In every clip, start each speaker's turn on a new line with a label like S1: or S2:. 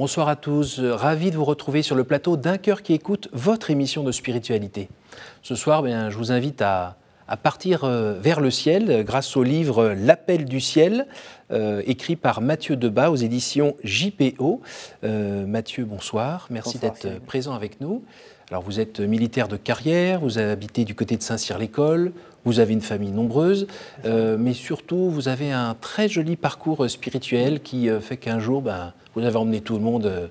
S1: Bonsoir à tous, ravi de vous retrouver sur le plateau d'un cœur qui écoute votre émission de spiritualité. Ce soir, bien, je vous invite à, partir euh, vers le ciel grâce au livre L'appel du ciel, euh, écrit par Mathieu Debat aux éditions JPO. Euh, Mathieu, bonsoir, merci d'être présent avec nous. Alors vous êtes militaire de carrière, vous habitez du côté de Saint-Cyr-l'École, vous avez une famille nombreuse, mais surtout vous avez un très joli parcours spirituel qui fait qu'un jour, ben, vous avez emmené tout le monde euh,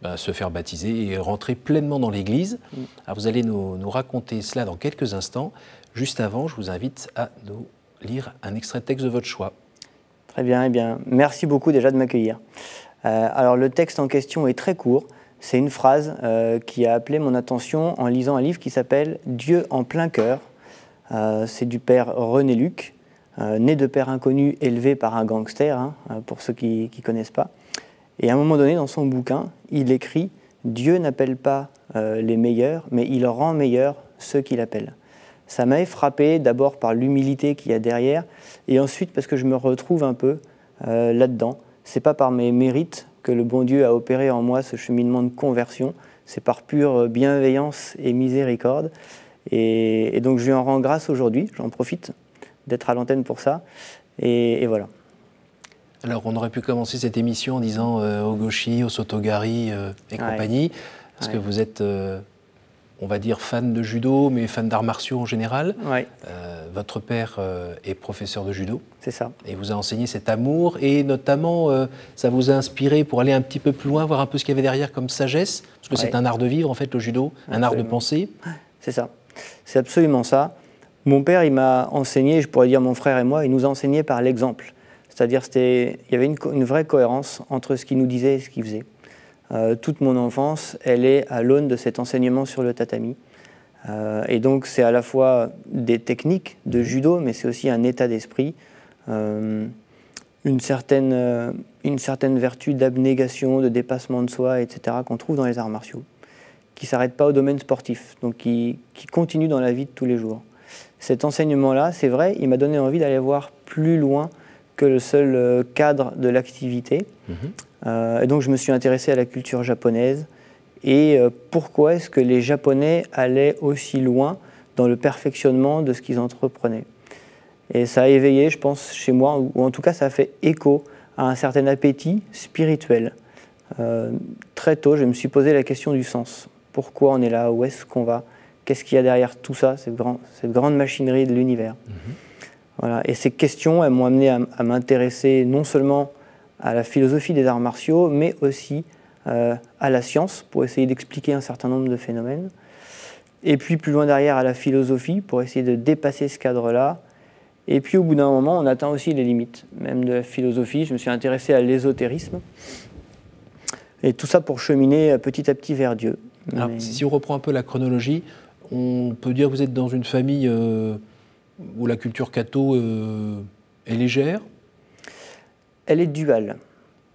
S1: bah, se faire baptiser et rentrer pleinement dans l'Église. Mm. vous allez nous, raconter cela dans quelques instants. Juste avant, je vous invite à nous lire un extrait de texte de votre choix.
S2: Très bien, eh bien, merci beaucoup déjà de m'accueillir. Euh, alors le texte en question est très court. C'est une phrase euh, qui a appelé mon attention en lisant un livre qui s'appelle Dieu en plein cœur. c'est du père René Luc, né de père inconnu élevé par un gangster, hein, pour ceux qui ne connaissent pas. Et à un moment donné, dans son bouquin, il écrit Dieu n'appelle pas euh, les meilleurs, mais il rend meilleurs ceux qu'il appelle. Ça m'avait frappé d'abord par l'humilité qu'il y a derrière, et ensuite parce que je me retrouve un peu euh, là-dedans. C'est pas par mes mérites que le bon Dieu a opéré en moi ce cheminement de conversion, c'est par pure bienveillance et miséricorde. Et, donc je lui en rends grâce aujourd'hui, j'en profite d'être à l'antenne pour ça. et voilà.
S1: Alors, on aurait pu commencer cette émission en disant euh, Ogoshi, Osotogari euh, et compagnie, parce que vous êtes, euh, on va dire, fan de judo, mais fan d'arts martiaux en général. votre père est professeur de judo.
S2: C'est ça.
S1: Et vous a enseigné cet amour, et notamment, ça vous a inspiré pour aller un petit peu plus loin, voir un peu ce qu'il y avait derrière comme sagesse, parce que c'est un art de vivre, en fait, le judo, un art de penser.
S2: C'est ça. C'est absolument ça. Mon père, il m'a enseigné, je pourrais dire mon frère et moi, il nous a enseigné par l'exemple. C'est-à-dire qu'il y avait une, vraie cohérence entre ce qu'il nous disait et ce qu'il faisait. Euh, toute mon enfance, elle est à l'aune de cet enseignement sur le tatami. Euh, et donc c'est à la fois des techniques de judo, mais c'est aussi un état d'esprit, euh, une, certaine, une certaine vertu d'abnégation, de dépassement de soi, etc., qu'on trouve dans les arts martiaux, qui ne s'arrête pas au domaine sportif, donc qui, continue dans la vie de tous les jours. Cet enseignement-là, c'est vrai, il m'a donné envie d'aller voir plus loin que le seul cadre de l'activité. Mhm. Euh, et donc je me suis intéressé à la culture japonaise et euh, pourquoi est-ce que les Japonais allaient aussi loin dans le perfectionnement de ce qu'ils entreprenaient? Et ça a éveillé, je pense, chez moi, ou en tout cas ça a fait écho à un certain appétit spirituel. très tôt, je me suis posé la question du sens. Pourquoi on est là? Où est-ce qu'on va? Qu'est-ce qu'il y a derrière tout ça, cette, cette grande machinerie de l'univers? Mhm. Et ces questions, elles m'ont amené à, m'intéresser non seulement à la philosophie des arts martiaux, mais aussi euh, à la science pour essayer d'expliquer un certain nombre de phénomènes. Et puis plus loin derrière à la philosophie pour essayer de dépasser ce cadre-là. Et puis au bout d'un moment, on atteint aussi les limites, même de la philosophie. Je me suis intéressé à l'ésotérisme. Et tout ça pour cheminer petit à petit vers Dieu.
S1: Alors, Si on reprend un peu la chronologie, on peut dire que vous êtes dans une famille euh, où la culture catho euh, est légère
S2: Elle est duale.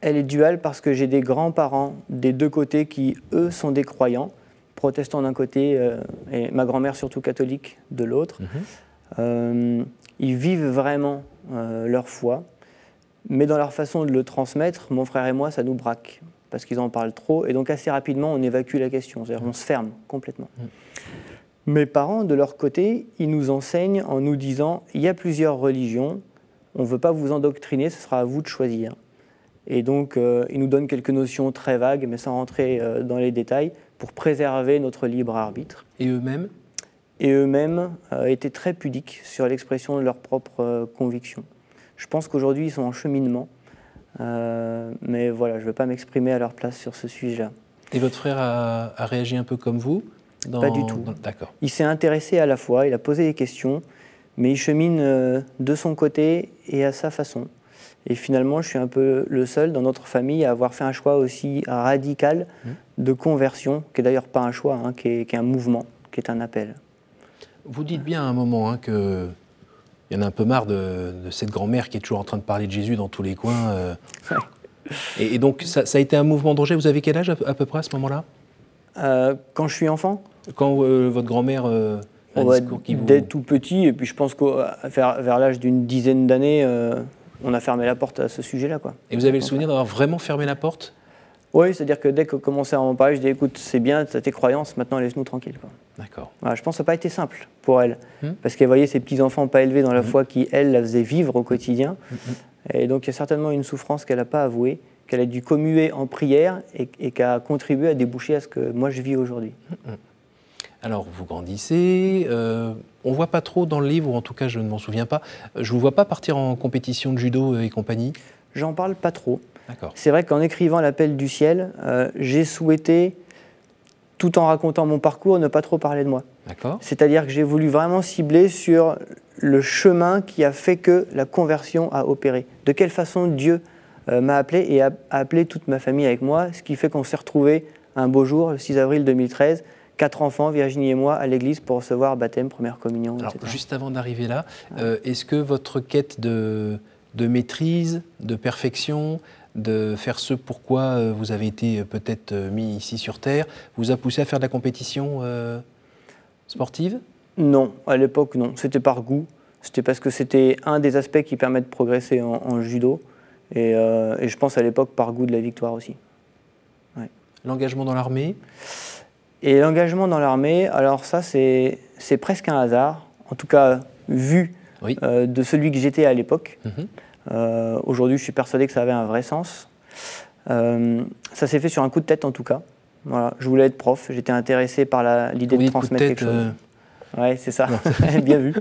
S2: Elle est duale parce que j'ai des grands-parents des deux côtés qui, eux, sont des croyants, protestants d'un côté euh, et ma grand-mère surtout catholique de l'autre. Mhm. Euh, ils vivent vraiment leur foi, mais dans leur façon de le transmettre, mon frère et moi, ça nous braque parce qu'ils en parlent trop, et donc assez rapidement, on évacue la question, c'est-à-dire on se ferme complètement. Mhm. Mes parents, de leur côté, ils nous enseignent en nous disant il y a plusieurs religions, on ne veut pas vous endoctriner, ce sera à vous de choisir. Et donc, euh, ils nous donnent quelques notions très vagues, mais sans rentrer euh, dans les détails, pour préserver notre libre arbitre.
S1: Et eux-mêmes?
S2: Et eux-mêmes euh, étaient très pudiques sur l'expression de leurs propres convictions. Je pense qu'aujourd'hui, ils sont en cheminement, mais voilà, je ne veux pas m'exprimer à leur place sur ce sujet-là.
S1: Et votre frère a réagi un peu comme vous?
S2: Pas du tout. D'accord. Il s'est intéressé à la fois, il a posé des questions, mais il chemine euh, de son côté et à sa façon. Et finalement, je suis un peu le seul dans notre famille à avoir fait un choix aussi radical mmh. de conversion, qui est d'ailleurs pas un choix, hein, qui, est, un mouvement, qui est un appel.
S1: Vous dites bien à un moment hein, que il y en a un peu marre de, cette grand-mère qui est toujours en train de parler de Jésus dans tous les coins. Euh. et, donc, ça, a été un mouvement d'Angers. Vous avez quel âge à, peu près à ce moment-là?
S2: Euh, Quand je suis enfant?
S1: Quand euh, votre grand-mère un discours qui vous...
S2: Dès tout petit, et puis je pense qu'à vers, l'âge d'une dizaine d'années, euh, on a fermé la porte à ce sujet-là.
S1: Et vous avez le souvenir d'avoir vraiment fermé la porte?
S2: Oui, c'est-à-dire que dès qu'on commençait à en parler, je dis écoute, c'est bien, tu as tes croyances, maintenant laisse-nous tranquille.
S1: D'accord.
S2: je pense que ça n'a pas été simple pour elle, hmm. parce qu'elle voyait ses petits-enfants pas élevés dans la hmm. foi qui, elle, la faisait vivre au quotidien. Hmm, et donc il y a certainement une souffrance qu'elle n'a pas avouée, qu'elle a dû commuer en prière et, et qui a contribué à déboucher à ce que moi je vis aujourd'hui.
S1: Alors, vous grandissez. Euh, on ne voit pas trop dans le livre, ou en tout cas, je ne m'en souviens pas. Je ne vous vois pas partir en compétition de judo et compagnie
S2: J'en parle pas trop. C'est vrai qu'en écrivant L'appel du ciel, euh, j'ai souhaité, tout en racontant mon parcours, ne pas trop parler de moi. C'est-à-dire que j'ai voulu vraiment cibler sur le chemin qui a fait que la conversion a opéré. De quelle façon Dieu euh, m'a appelé et a, appelé toute ma famille avec moi, ce qui fait qu'on s'est retrouvés un beau jour, le 6 avril 2013, quatre enfants, Virginie et moi, à l'église pour recevoir baptême, première communion.
S1: Alors, juste avant d'arriver là, euh, est-ce que votre quête de, de, maîtrise, de perfection, de faire ce pourquoi euh, vous avez été euh, peut-être mis ici sur Terre, vous a poussé à faire de la compétition sportive?
S2: Non, à l'époque, non. C'était par goût. C'était parce que c'était un des aspects qui permet de progresser en, judo. Et, et, je pense à l'époque par goût de la victoire aussi.
S1: L'engagement dans l'armée?
S2: Et l'engagement dans l'armée, alors ça, c'est presque un hasard, en tout cas vu euh, de celui que j'étais à l'époque. Mhm. Euh, aujourd'hui, je suis persuadé que ça avait un vrai sens. Euh, ça s'est fait sur un coup de tête, en tout cas. Voilà, je voulais être prof, j'étais intéressé par l'idée de transmettre quelque chose. Oui, c'est ça. bien vu.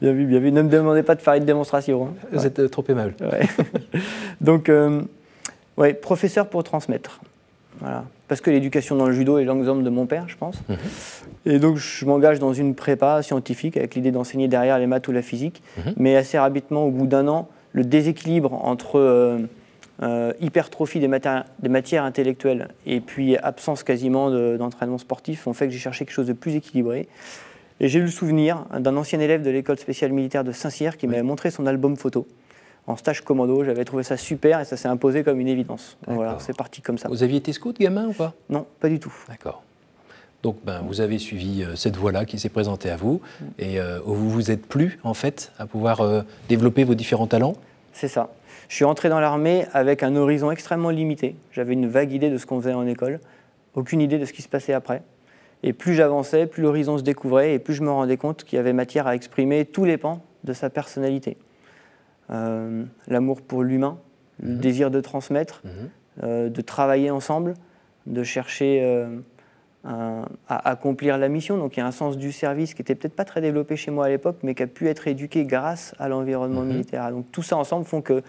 S2: Bien vu, bien vu. Ne me demandez pas de faire une démonstration. Hein.
S1: Vous êtes trop aimable.
S2: Donc, ouais, professeur pour transmettre. Voilà parce que l'éducation dans le judo est l'exemple de mon père, je pense. Mhm. Et donc, je m'engage dans une prépa scientifique avec l'idée d'enseigner derrière les maths ou la physique. Mhm. Mais assez rapidement, au bout d'un an, le déséquilibre entre euh, euh, hypertrophie des, des, matières intellectuelles et puis absence quasiment d'entraînement sportif ont fait que j'ai cherché quelque chose de plus équilibré. Et j'ai eu le souvenir d'un ancien élève de l'école spéciale militaire de Saint-Cyr qui m'avait montré son album photo en stage commando. J'avais trouvé ça super et ça s'est imposé comme une évidence. voilà, c'est parti comme ça.
S1: Vous aviez été scout gamin ou pas?
S2: Non, pas du tout.
S1: D'accord. Donc ben, vous avez suivi euh, cette voie-là qui s'est présentée à vous et euh, vous vous êtes plu en fait à pouvoir euh, développer vos différents talents?
S2: C'est ça. Je suis entré dans l'armée avec un horizon extrêmement limité. J'avais une vague idée de ce qu'on faisait en école, aucune idée de ce qui se passait après. Et plus j'avançais, plus l'horizon se découvrait et plus je me rendais compte qu'il y avait matière à exprimer tous les pans de sa personnalité. Euh, l'amour pour l'humain, le mhm. désir de transmettre, mhm. euh, de travailler ensemble, de chercher euh, à accomplir la mission. Donc il y a un sens du service qui n'était peut-être pas très développé chez moi à l'époque, mais qui a pu être éduqué grâce à l'environnement mhm. militaire. Donc tout ça ensemble font que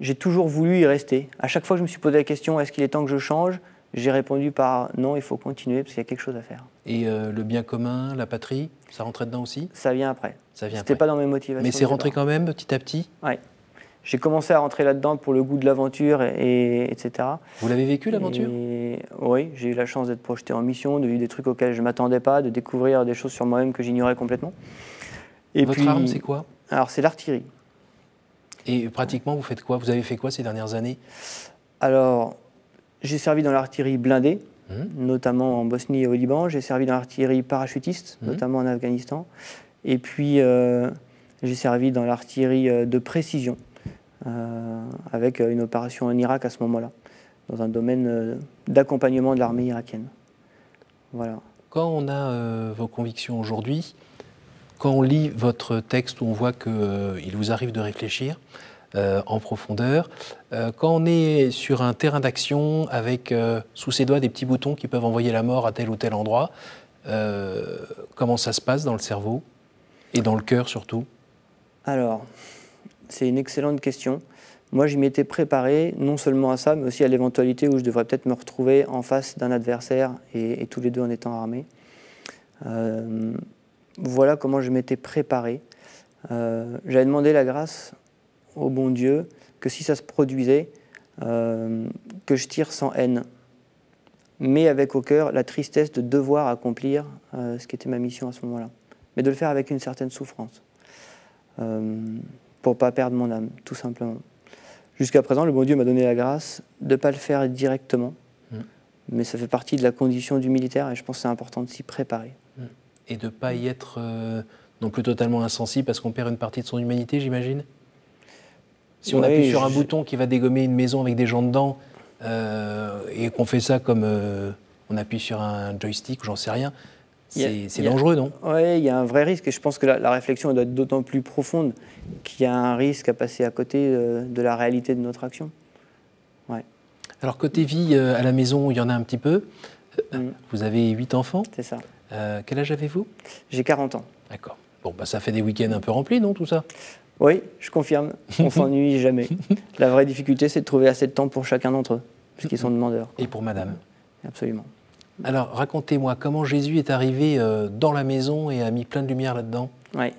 S2: j'ai toujours voulu y rester. À chaque fois que je me suis posé la question, est-ce qu'il est temps que je change? J'ai répondu par non, il faut continuer parce qu'il y a quelque chose à faire.
S1: Et le bien commun, la patrie, ça rentrait dedans aussi?
S2: Ça vient après. C'était pas dans mes motivations.
S1: Mais c'est rentré quand même petit à petit?
S2: Oui. J'ai commencé à rentrer là-dedans pour le goût de l'aventure, et, etc.
S1: Vous l'avez vécu l'aventure?
S2: Oui, j'ai eu la chance d'être projeté en mission, de vivre des trucs auxquels je ne m'attendais pas, de découvrir des choses sur moi-même que j'ignorais complètement.
S1: Et Votre arme, c'est quoi?
S2: Alors, c'est l'artillerie.
S1: Et pratiquement, vous faites quoi? Vous avez fait quoi ces dernières années?
S2: Alors, j'ai servi dans l'artillerie blindée, mmh. notamment en Bosnie et au Liban. J'ai servi dans l'artillerie parachutiste, mmh. notamment en Afghanistan. Et puis, euh, j'ai servi dans l'artillerie euh, de précision, euh, avec une opération en Irak à ce moment-là, dans un domaine d'accompagnement de l'armée irakienne. Voilà.
S1: Quand on a vos convictions aujourd'hui, quand on lit votre texte où on voit qu'il vous arrive de réfléchir en profondeur, quand on est sur un terrain d'action avec sous ses doigts des petits boutons qui peuvent envoyer la mort à tel ou tel endroit, comment ça se passe dans le cerveau et dans le cœur surtout?
S2: Alors, c'est une excellente question. Moi, je m'étais préparé non seulement à ça, mais aussi à l'éventualité où je devrais peut-être me retrouver en face d'un adversaire et, tous les deux en étant armés. Euh, voilà comment je m'étais préparé. Euh, j'avais demandé la grâce au bon Dieu que si ça se produisait, euh, que je tire sans haine, mais avec au cœur la tristesse de devoir accomplir ce qui était ma mission à ce moment-là mais de le faire avec une certaine souffrance, euh, pour ne pas perdre mon âme, tout simplement. Jusqu'à présent, le bon Dieu m'a donné la grâce de ne pas le faire directement, mm. mais ça fait partie de la condition du militaire et je pense que c'est important de s'y préparer. Mm.
S1: Et de ne pas y être euh, non plus totalement insensible parce qu'on perd une partie de son humanité, j'imagine? Si on appuie sur un bouton qui va dégommer une maison avec des gens dedans, et qu'on fait ça comme on appuie sur un joystick ou j'en sais rien, c'est dangereux, non?
S2: Oui, il y a un vrai risque et je pense que la, réflexion doit être d'autant plus profonde qu'il y a un risque à passer à côté euh, de la réalité de notre action. Ouais.
S1: Alors, côté vie euh, à la maison, il y en a un petit peu. Mm. Vous avez huit enfants
S2: C'est ça.
S1: Euh, quel âge avez-vous?
S2: J'ai 40 ans.
S1: D'accord. Bon, bah, ça fait des week-ends un peu remplis, non, tout ça?
S2: Oui, je confirme. On s'ennuie jamais. La vraie difficulté, c'est de trouver assez de temps pour chacun d'entre eux, puisqu'ils sont demandeurs.
S1: Et pour madame
S2: Absolument.
S1: Alors, racontez-moi comment Jésus est arrivé euh, dans la maison et a mis plein de lumière là-dedans?
S2: Oui.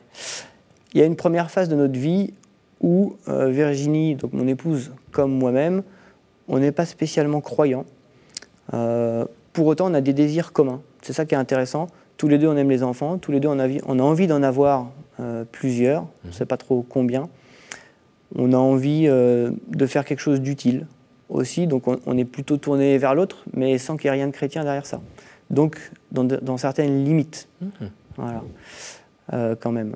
S2: Il y a une première phase de notre vie où euh, Virginie, donc mon épouse, comme moi-même, on n'est pas spécialement croyants. Euh, pour autant, on a des désirs communs. C'est ça qui est intéressant. Tous les deux, on aime les enfants. Tous les deux, on a, on a envie d'en avoir plusieurs. On ne sait pas trop combien. On a envie de faire quelque chose d'utile aussi, donc on, est plutôt tourné vers l'autre, mais sans qu'il y ait rien de chrétien derrière ça. Donc, dans, certaines limites, mhm. voilà, euh, quand même.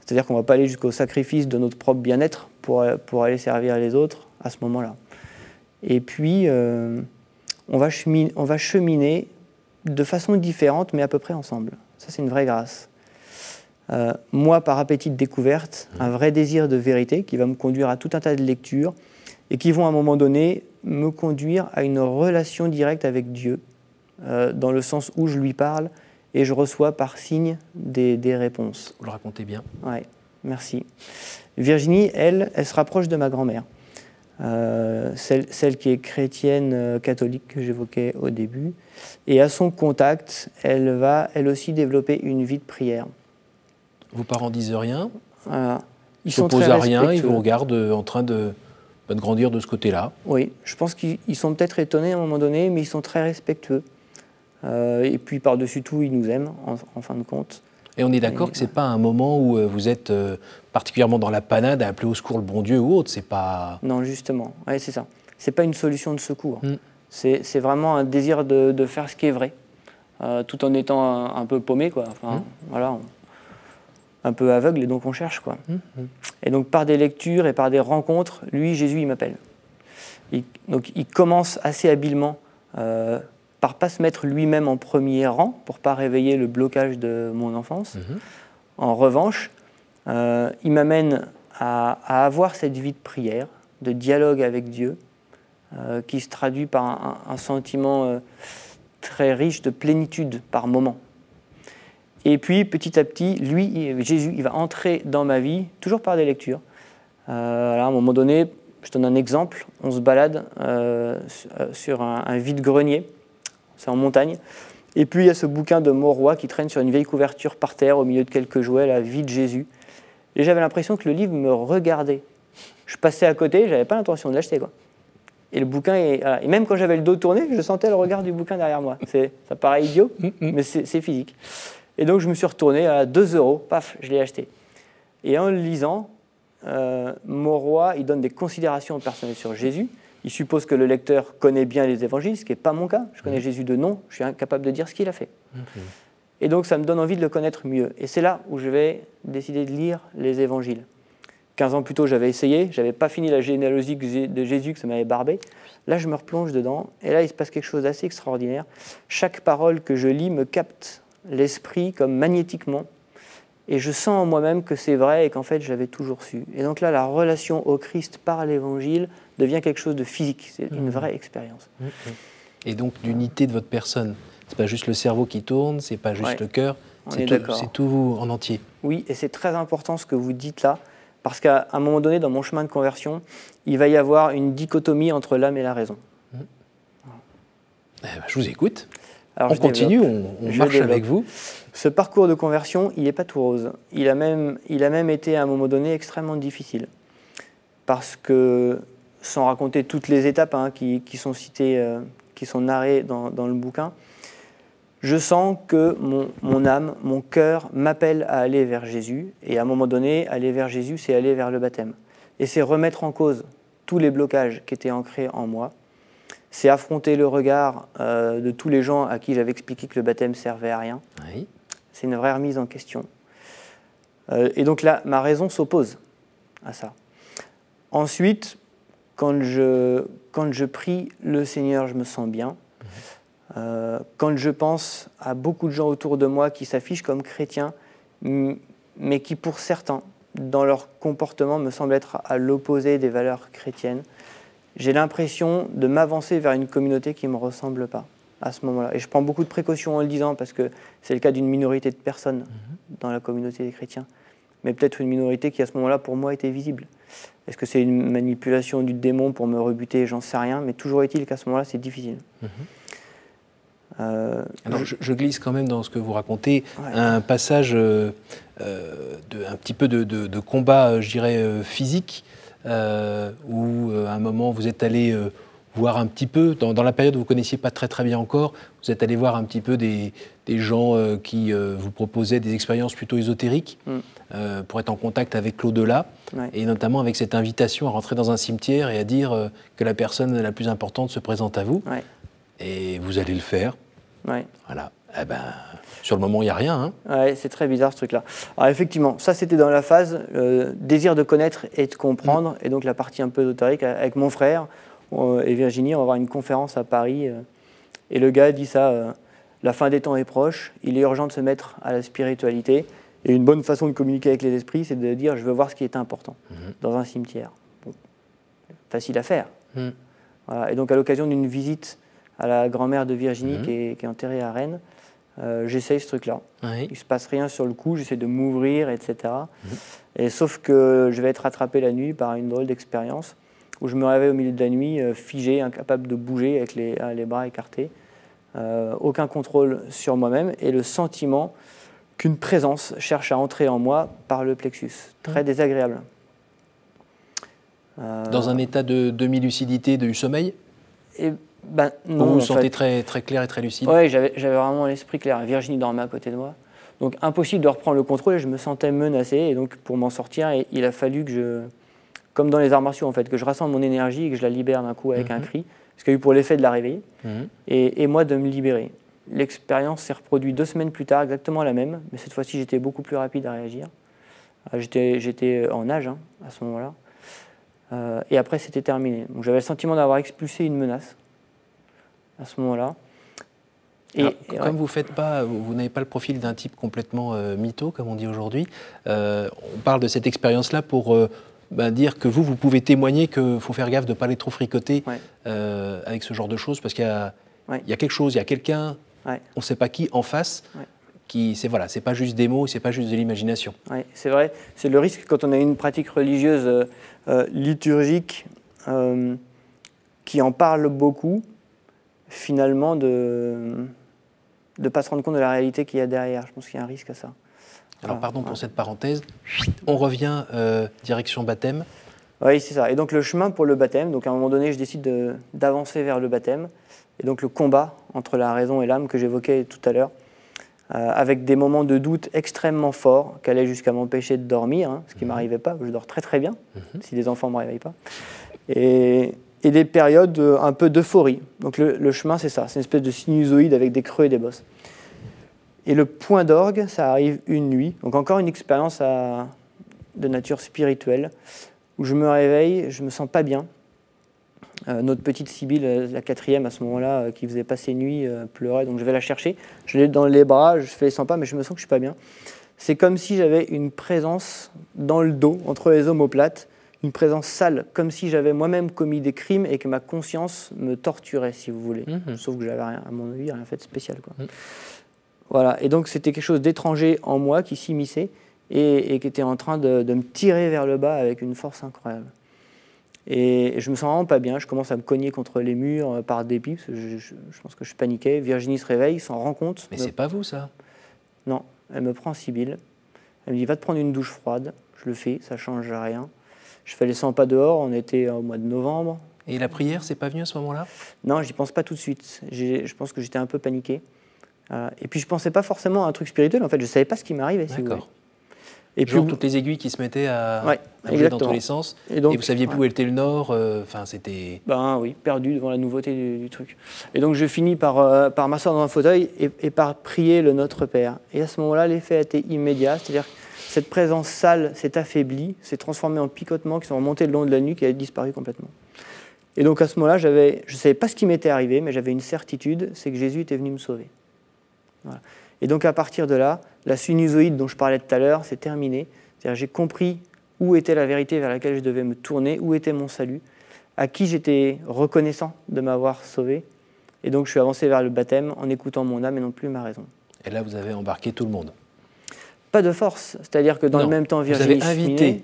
S2: C'est-à-dire qu'on ne va pas aller jusqu'au sacrifice de notre propre bien-être pour, pour aller servir les autres à ce moment-là. Et puis, euh, on, va cheminer, on va cheminer de façon différente, mais à peu près ensemble. Ça, c'est une vraie grâce. Euh, moi, par appétit de découverte, un vrai désir de vérité qui va me conduire à tout un tas de lectures, et qui vont à un moment donné me conduire à une relation directe avec Dieu, euh, dans le sens où je lui parle et je reçois par signe des, réponses.
S1: Vous le racontez bien.
S2: Oui, merci. Virginie, elle, elle se rapproche de ma grand-mère, euh, celle, celle, qui est chrétienne catholique que j'évoquais au début. Et à son contact, elle va elle aussi développer une vie de prière.
S1: Vos parents disent rien voilà. Ils ne s'opposent à rien, ils vous regardent en train de de grandir de ce côté-là.
S2: Oui, je pense qu'ils sont peut-être étonnés à un moment donné, mais ils sont très respectueux. Euh, et puis par-dessus tout, ils nous aiment, en, fin de compte.
S1: Et on est d'accord que ce n'est pas un moment où euh, vous êtes euh, particulièrement dans la panade à appeler au secours le bon Dieu ou autre, c'est pas...
S2: Non, justement, ouais, c'est ça. C'est pas une solution de secours. Mm. C'est vraiment un désir de, faire ce qui est vrai, tout en étant un, peu paumé, quoi. Enfin, mm. voilà, un peu aveugle et donc on cherche quoi. Hum, hum. Et donc par des lectures et par des rencontres, lui Jésus il m'appelle. donc il commence assez habilement euh, par pas se mettre lui-même en premier rang pour pas réveiller le blocage de mon enfance. Hum, en revanche, euh, il m'amène à, avoir cette vie de prière, de dialogue avec Dieu, euh, qui se traduit par un, un sentiment euh, très riche de plénitude par moment. Et puis petit à petit, lui, Jésus, il va entrer dans ma vie, toujours par des lectures. Euh, à un moment donné, je donne un exemple, on se balade euh, sur un, vide-grenier, c'est en montagne, et puis il y a ce bouquin de Mauroy qui traîne sur une vieille couverture par terre au milieu de quelques jouets, La vie de Jésus. Et j'avais l'impression que le livre me regardait. Je passais à côté, j'avais pas l'intention de l'acheter. Quoi. Et le bouquin, est, et même quand j'avais le dos tourné, je sentais le regard du bouquin derrière moi. Ça paraît idiot, mm, mm. mais c'est physique. Et donc je me suis retourné à 2 euros, paf, je l'ai acheté. Et en le lisant, euh, roi, il donne des considérations personnelles sur Jésus. Il suppose que le lecteur connaît bien les évangiles, ce qui n'est pas mon cas. Je connais mmh. Jésus de nom, je suis incapable de dire ce qu'il a fait. Et donc ça me donne envie de le connaître mieux. Et c'est là où je vais décider de lire les évangiles. 15 ans plus tôt, j'avais essayé, j'avais pas fini la généalogie de Jésus, que ça m'avait barbé. Là, je me replonge dedans, et là, il se passe quelque chose d'assez extraordinaire. Chaque parole que je lis me capte l'esprit comme magnétiquement. Et je sens en moi-même que c'est vrai et qu'en fait j'avais toujours su. Et donc là, la relation au Christ par l'évangile devient quelque chose de physique. C'est une mmh. vraie expérience. Mmh.
S1: Et donc l'unité de votre personne. C'est pas juste le cerveau qui tourne, c'est pas juste le cœur, c'est tout, tout, en entier.
S2: Oui, et c'est très important ce que vous dites là, parce qu'à un moment donné, dans mon chemin de conversion, il va y avoir une dichotomie entre l'âme et la raison. Eh
S1: ben, je vous écoute on continue, on, marche avec vous.
S2: Ce parcours de conversion, il n'est pas tout rose. Il a, même, il a même été à un moment donné extrêmement difficile. Parce que, sans raconter toutes les étapes hein, qui, sont citées, euh, qui sont narrées dans, le bouquin, je sens que mon, mon âme, mon cœur m'appelle à aller vers Jésus. Et à un moment donné, aller vers Jésus, c'est aller vers le baptême. Et c'est remettre en cause tous les blocages qui étaient ancrés en moi c'est affronter le regard euh, de tous les gens à qui j'avais expliqué que le baptême servait à rien. C'est une vraie remise en question. Euh, et donc là, ma raison s'oppose à ça. Ensuite, quand je, quand je prie le Seigneur, je me sens bien. Euh, quand je pense à beaucoup de gens autour de moi qui s'affichent comme chrétiens, mais qui pour certains, dans leur comportement, me semblent être à l'opposé des valeurs chrétiennes, j'ai l'impression de m'avancer vers une communauté qui ne me ressemble pas à ce moment-là. Et je prends beaucoup de précautions en le disant parce que c'est le cas d'une minorité de personnes mhm. dans la communauté des chrétiens, mais peut-être une minorité qui à ce moment-là pour moi était visible. Est-ce que c'est une manipulation du démon pour me rebuter? J'en sais rien, mais toujours est-il qu'à ce moment-là c'est difficile. Mhm.
S1: Euh, Alors je, glisse quand même dans ce que vous racontez un passage euh, euh, de, un petit peu de, de combat, je dirais, physique euh, où euh, à un moment vous êtes allé euh, voir un petit peu, dans, la période où vous ne connaissiez pas très très bien encore, vous êtes allé voir un petit peu des, gens qui vous proposaient des expériences plutôt ésotériques mm. pour être en contact avec l'au-delà, et notamment avec cette invitation à rentrer dans un cimetière et à dire que la personne la plus importante se présente à vous, et vous allez le faire. Voilà. Eh ben, sur le moment, il n'y a rien.
S2: Hein. Ouais, c'est très bizarre ce truc-là. Alors effectivement, ça c'était dans la phase euh, désir de connaître et de comprendre, mm. et donc la partie un peu ésotérique avec mon frère et Virginie, on va avoir une conférence à Paris, euh, et le gars dit ça, euh, la fin des temps est proche, il est urgent de se mettre à la spiritualité, et une bonne façon de communiquer avec les esprits, c'est de dire je veux voir ce qui est important mm-hmm. dans un cimetière. facile à faire. Mm. Voilà. Et donc à l'occasion d'une visite à la grand-mère de Virginie mm-hmm. qui, est, qui, est, enterrée à Rennes, euh, j'essaye ce truc-là. Il ne se passe rien sur le coup, j'essaie de m'ouvrir, etc. Mhm. Et sauf que je vais être attrapé la nuit par une drôle d'expérience où je me réveille au milieu de la nuit, euh, figé, incapable de bouger, avec les, euh, les bras écartés, aucun contrôle sur moi-même et le sentiment qu'une présence cherche à entrer en moi par le plexus. Très mhm. désagréable.
S1: Dans un état de demi-lucidité, de sommeil?
S2: et ben, non,
S1: vous vous sentez très, très clair et très lucide
S2: Oui, j'avais vraiment l'esprit clair. Virginie dormait à côté de moi. Donc impossible de reprendre le contrôle et je me sentais menacé. Et donc pour m'en sortir, il a fallu que je, comme dans les arts martiaux en fait, que je rassemble mon énergie et que je la libère d'un coup avec un mhm. cri. Ce qui a eu pour l'effet de la réveiller. Mhm. Et, et, moi de me libérer. L'expérience s'est reproduite deux semaines plus tard, exactement la même. Mais cette fois-ci, j'étais beaucoup plus rapide à réagir. Euh, j'étais en âge hein, à ce moment-là. Euh, et après, c'était terminé. Donc j'avais le sentiment d'avoir expulsé une menace à ce moment-là.
S1: Et, comme vous faites pas, vous, n'avez pas le profil d'un type complètement euh, mytho, comme on dit aujourd'hui, euh, on parle de cette expérience-là pour euh, ben, dire que vous, vous pouvez témoigner qu'il faut faire gaffe de ne pas aller trop fricoter avec ce genre de choses, parce qu'il y, y, a quelque chose, il y a quelqu'un, on ne sait pas qui, en face, qui, c'est voilà, c'est pas juste des mots, c'est pas juste de l'imagination.
S2: Oui, c'est vrai. C'est le risque quand on a une pratique religieuse liturgique qui en parle beaucoup finalement de ne pas se rendre compte de la réalité qu'il y a derrière. Je pense qu'il y a un risque à ça.
S1: Alors, pardon pour cette parenthèse. On revient euh, direction baptême.
S2: Oui, c'est ça. Et donc, le chemin pour le baptême. Donc, à un moment donné, je décide d'avancer vers le baptême. Et donc, le combat entre la raison et l'âme que j'évoquais tout à l'heure, euh, avec des moments de doute extrêmement forts, qui allaient jusqu'à m'empêcher de dormir, hein, ce qui ne mhm. m'arrivait pas. Je dors très, très bien, mhm. si les enfants ne me réveillent pas. Et, et des périodes un peu d'euphorie. Donc le, chemin, c'est ça, c'est une espèce de sinusoïde avec des creux et des bosses. Et le point d'orgue, ça arrive une nuit. Donc encore une expérience de nature spirituelle, où je me réveille, je me sens pas bien. Euh, notre petite Sibylle, la quatrième à ce moment-là, euh, qui faisait passer nuit, euh, pleurait, donc je vais la chercher. Je l'ai dans les bras, je fais les 100 pas, mais je me sens que je suis pas bien. C'est comme si j'avais une présence dans le dos, entre les omoplates, une présence sale, comme si j'avais moi-même commis des crimes et que ma conscience me torturait, si vous voulez. Mhm. Sauf que j'avais à mon avis, rien fait de spécial. Quoi. Mhm. Voilà, et donc c'était quelque chose d'étranger en moi qui s'immisçait et, qui était en train de, me tirer vers le bas avec une force incroyable. Et je me sens vraiment pas bien, je commence à me cogner contre les murs euh, par dépit, parce que je, pense que je paniquais. Virginie se réveille, s'en rend compte.
S1: Mais c'est pas vous ça?
S2: Non, elle me prend Sibylle. Elle me dit va te prendre une douche froide. Je le fais, ça change rien. Je fais les 100 pas dehors, on était au mois de novembre.
S1: Et la prière, c'est pas venu à ce moment-là?
S2: Non, j'y pense pas tout de suite. Je pense que j'étais un peu paniqué. Euh, et puis je pensais pas forcément à un truc spirituel, en fait, je savais pas ce qui m'arrivait. D'accord.
S1: et puis toutes les aiguilles qui se mettaient à, bouger dans tous les sens. Et, donc, et vous saviez plus où était le nord. Euh, enfin, c'était.
S2: Ben oui, perdu devant la nouveauté du, truc. Et donc je finis par, euh, par m'asseoir dans un fauteuil et, et, par prier le Notre Père. Et à ce moment-là, l'effet a été immédiat, c'est-à-dire cette présence sale s'est affaiblie, s'est transformée en picotements qui sont remontés le long de la nuque et a disparu complètement. Et donc à ce moment-là, je ne savais pas ce qui m'était arrivé, mais j'avais une certitude, c'est que Jésus était venu me sauver. Et donc à partir de là, la sinusoïde dont je parlais tout à l'heure, c'est terminé. C'est-à-dire j'ai compris où était la vérité vers laquelle je devais me tourner, où était mon salut, à qui j'étais reconnaissant de m'avoir sauvé. Et donc je suis avancé vers le baptême en écoutant mon âme et non plus ma raison.
S1: Et là, vous avez embarqué tout le monde
S2: Pas de force, c'est-à-dire que dans le même temps, Virginie
S1: Vous avez invité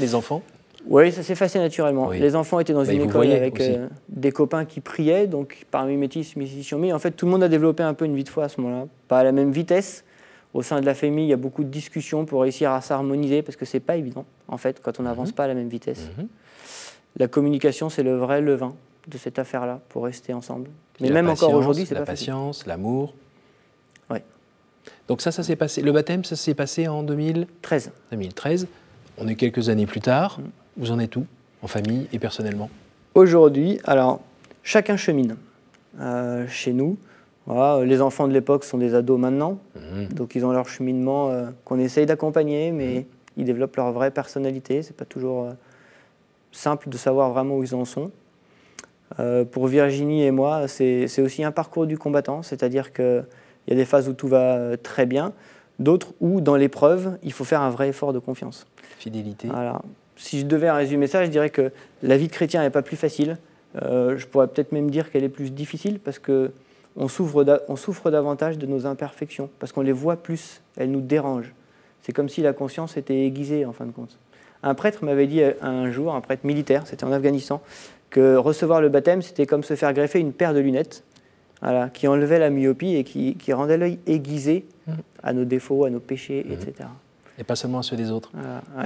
S1: les enfants
S2: oui, ça s'est fait naturellement. Les enfants étaient dans bah, une école avec euh, des copains qui priaient, donc parmi métis. Mais en fait, tout le monde a développé un peu une vie de foi à ce moment-là. Pas à la même vitesse. Au sein de la famille, il y a beaucoup de discussions pour réussir à s'harmoniser, parce que c'est pas évident, en fait, quand on n'avance mhm. pas à la même vitesse. Mhm. La communication, c'est le vrai levain de cette affaire-là, pour rester ensemble.
S1: Mais même encore aujourd'hui, c'est pas La patience, l'amour. Donc ça, ça s'est passé. Le baptême, ça s'est passé en 2013. 2013. On est quelques années plus tard. Mm. Vous en êtes où, en famille et personnellement?
S2: Aujourd'hui, alors, chacun chemine. Euh, chez nous, les enfants de l'époque sont des ados maintenant, mhm. donc ils ont leur cheminement euh, qu'on essaye d'accompagner, mais mhm. ils développent leur vraie personnalité. C'est pas toujours euh, simple de savoir vraiment où ils en sont. pour Virginie et moi, c'est aussi un parcours du combattant, c'est-à-dire qu'il y a des phases où tout va très bien, d'autres où, dans l'épreuve, il faut faire un vrai effort de confiance.
S1: Fidélité.
S2: Voilà si je devais résumer ça, je dirais que la vie de chrétien n'est pas plus facile. Euh, je pourrais peut-être même dire qu'elle est plus difficile parce que on souffre, on souffre davantage de nos imperfections, parce qu'on les voit plus, elles nous dérangent. C'est comme si la conscience était aiguisée en fin de compte. Un prêtre m'avait dit un jour, un prêtre militaire, c'était en Afghanistan, que recevoir le baptême, c'était comme se faire greffer une paire de lunettes, voilà, qui enlevait la myopie et qui, rendait l'œil aiguisé mmh. à nos défauts, à nos péchés, mmh. etc.
S1: Et pas seulement à ceux des autres.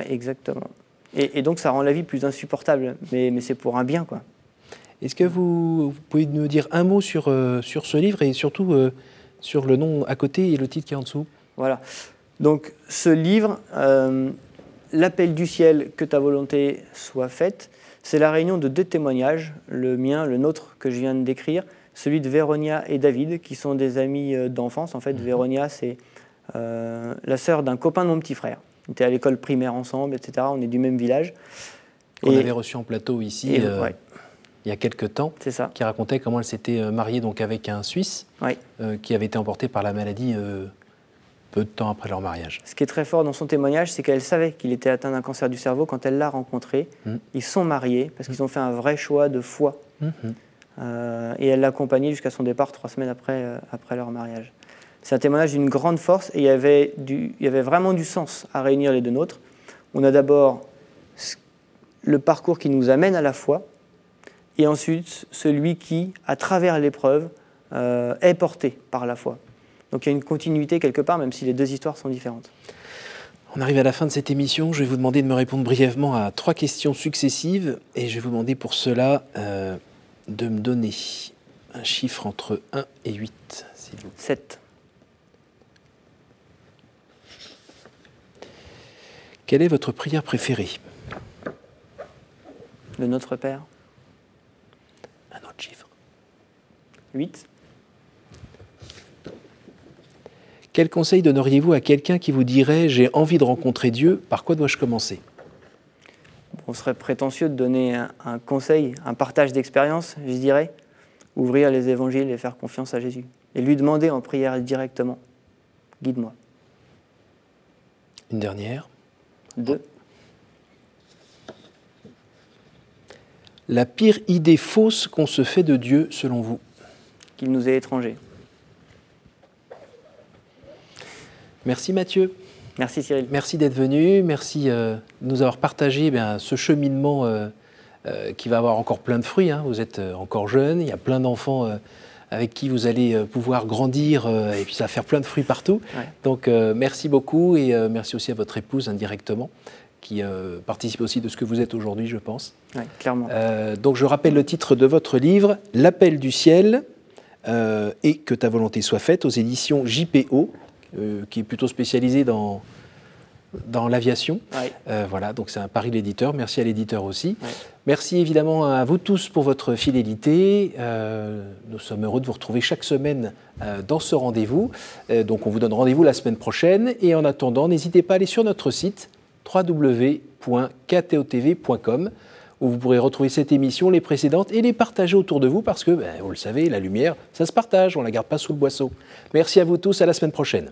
S2: exactement. Et, donc ça rend la vie plus insupportable, mais, mais c'est pour un bien. quoi.
S1: Est-ce que vous, pouvez nous dire un mot sur, euh, sur ce livre et surtout euh, sur le nom à côté et le titre qui est en dessous?
S2: Voilà. Donc ce livre, euh, L'appel du ciel, que ta volonté soit faite, c'est la réunion de deux témoignages, le mien, le nôtre que je viens de décrire, celui de Véronia et David, qui sont des amis d'enfance. En fait, mhm. Véronia, c'est la sœur d'un copain de mon petit frère. On était à l'école primaire ensemble, etc. On est du même village.
S1: On avait reçu en plateau ici euh, il y a quelques temps,
S2: ça.
S1: qui racontait comment elle s'était euh, mariée donc avec un Suisse euh, qui avait été emporté par la maladie peu de temps après leur mariage.
S2: Ce qui est très fort dans son témoignage, c'est qu'elle savait qu'il était atteint d'un cancer du cerveau quand elle l'a rencontré. Mm. Ils sont mariés parce qu'ils ont fait un vrai choix de foi. Mm-hmm. et elle l'a accompagné jusqu'à son départ trois semaines après, après leur mariage. C'est un témoignage d'une grande force et il y, avait il y avait vraiment du sens à réunir les deux nôtres. On a d'abord le parcours qui nous amène à la foi et ensuite celui qui, à travers l'épreuve, euh, est porté par la foi. Donc il y a une continuité quelque part, même si les deux histoires sont différentes.
S1: On arrive à la fin de cette émission. Je vais vous demander de me répondre brièvement à trois questions successives et je vais vous demander pour cela euh, de me donner un chiffre entre 1 et 8.
S2: 7.
S1: Quelle est votre prière préférée?
S2: Le Notre Père.
S1: Un autre chiffre.
S2: 8.
S1: Quel conseil donneriez-vous à quelqu'un qui vous dirait j'ai envie de rencontrer Dieu, par quoi dois-je commencer?
S2: On serait prétentieux de donner un, conseil, un partage d'expérience, je dirais. Ouvrir les évangiles et faire confiance à Jésus. Et lui demander en prière directement Guide-moi.
S1: Une dernière
S2: deux.
S1: La pire idée fausse qu'on se fait de Dieu, selon vous?
S2: Qu'il nous est étranger.
S1: Merci Mathieu.
S2: Merci Cyril.
S1: Merci d'être venu. Merci euh, de nous avoir partagé eh ce cheminement euh, euh, qui va avoir encore plein de fruits. Hein. Vous êtes encore jeune, il y a plein d'enfants avec qui vous allez pouvoir grandir et puis ça va faire plein de fruits partout. Donc merci beaucoup et merci aussi à votre épouse indirectement qui participe aussi de ce que vous êtes aujourd'hui, je pense.
S2: Oui, clairement.
S1: donc je rappelle le titre de votre livre, L'appel du ciel et que ta volonté soit faite aux éditions JPO, qui est plutôt spécialisé dans dans l'aviation. Euh, voilà, donc c'est un pari l'éditeur. Merci à l'éditeur aussi. Merci évidemment à vous tous pour votre fidélité. Euh, nous sommes heureux de vous retrouver chaque semaine euh, dans ce rendez-vous. donc on vous donne rendez-vous la semaine prochaine. Et en attendant, n'hésitez pas à aller sur notre site www.ktotv.com où vous pourrez retrouver cette émission, les précédentes, et les partager autour de vous, parce que, ben, vous le savez, la lumière, ça se partage, on ne la garde pas sous le boisseau. Merci à vous tous, à la semaine prochaine.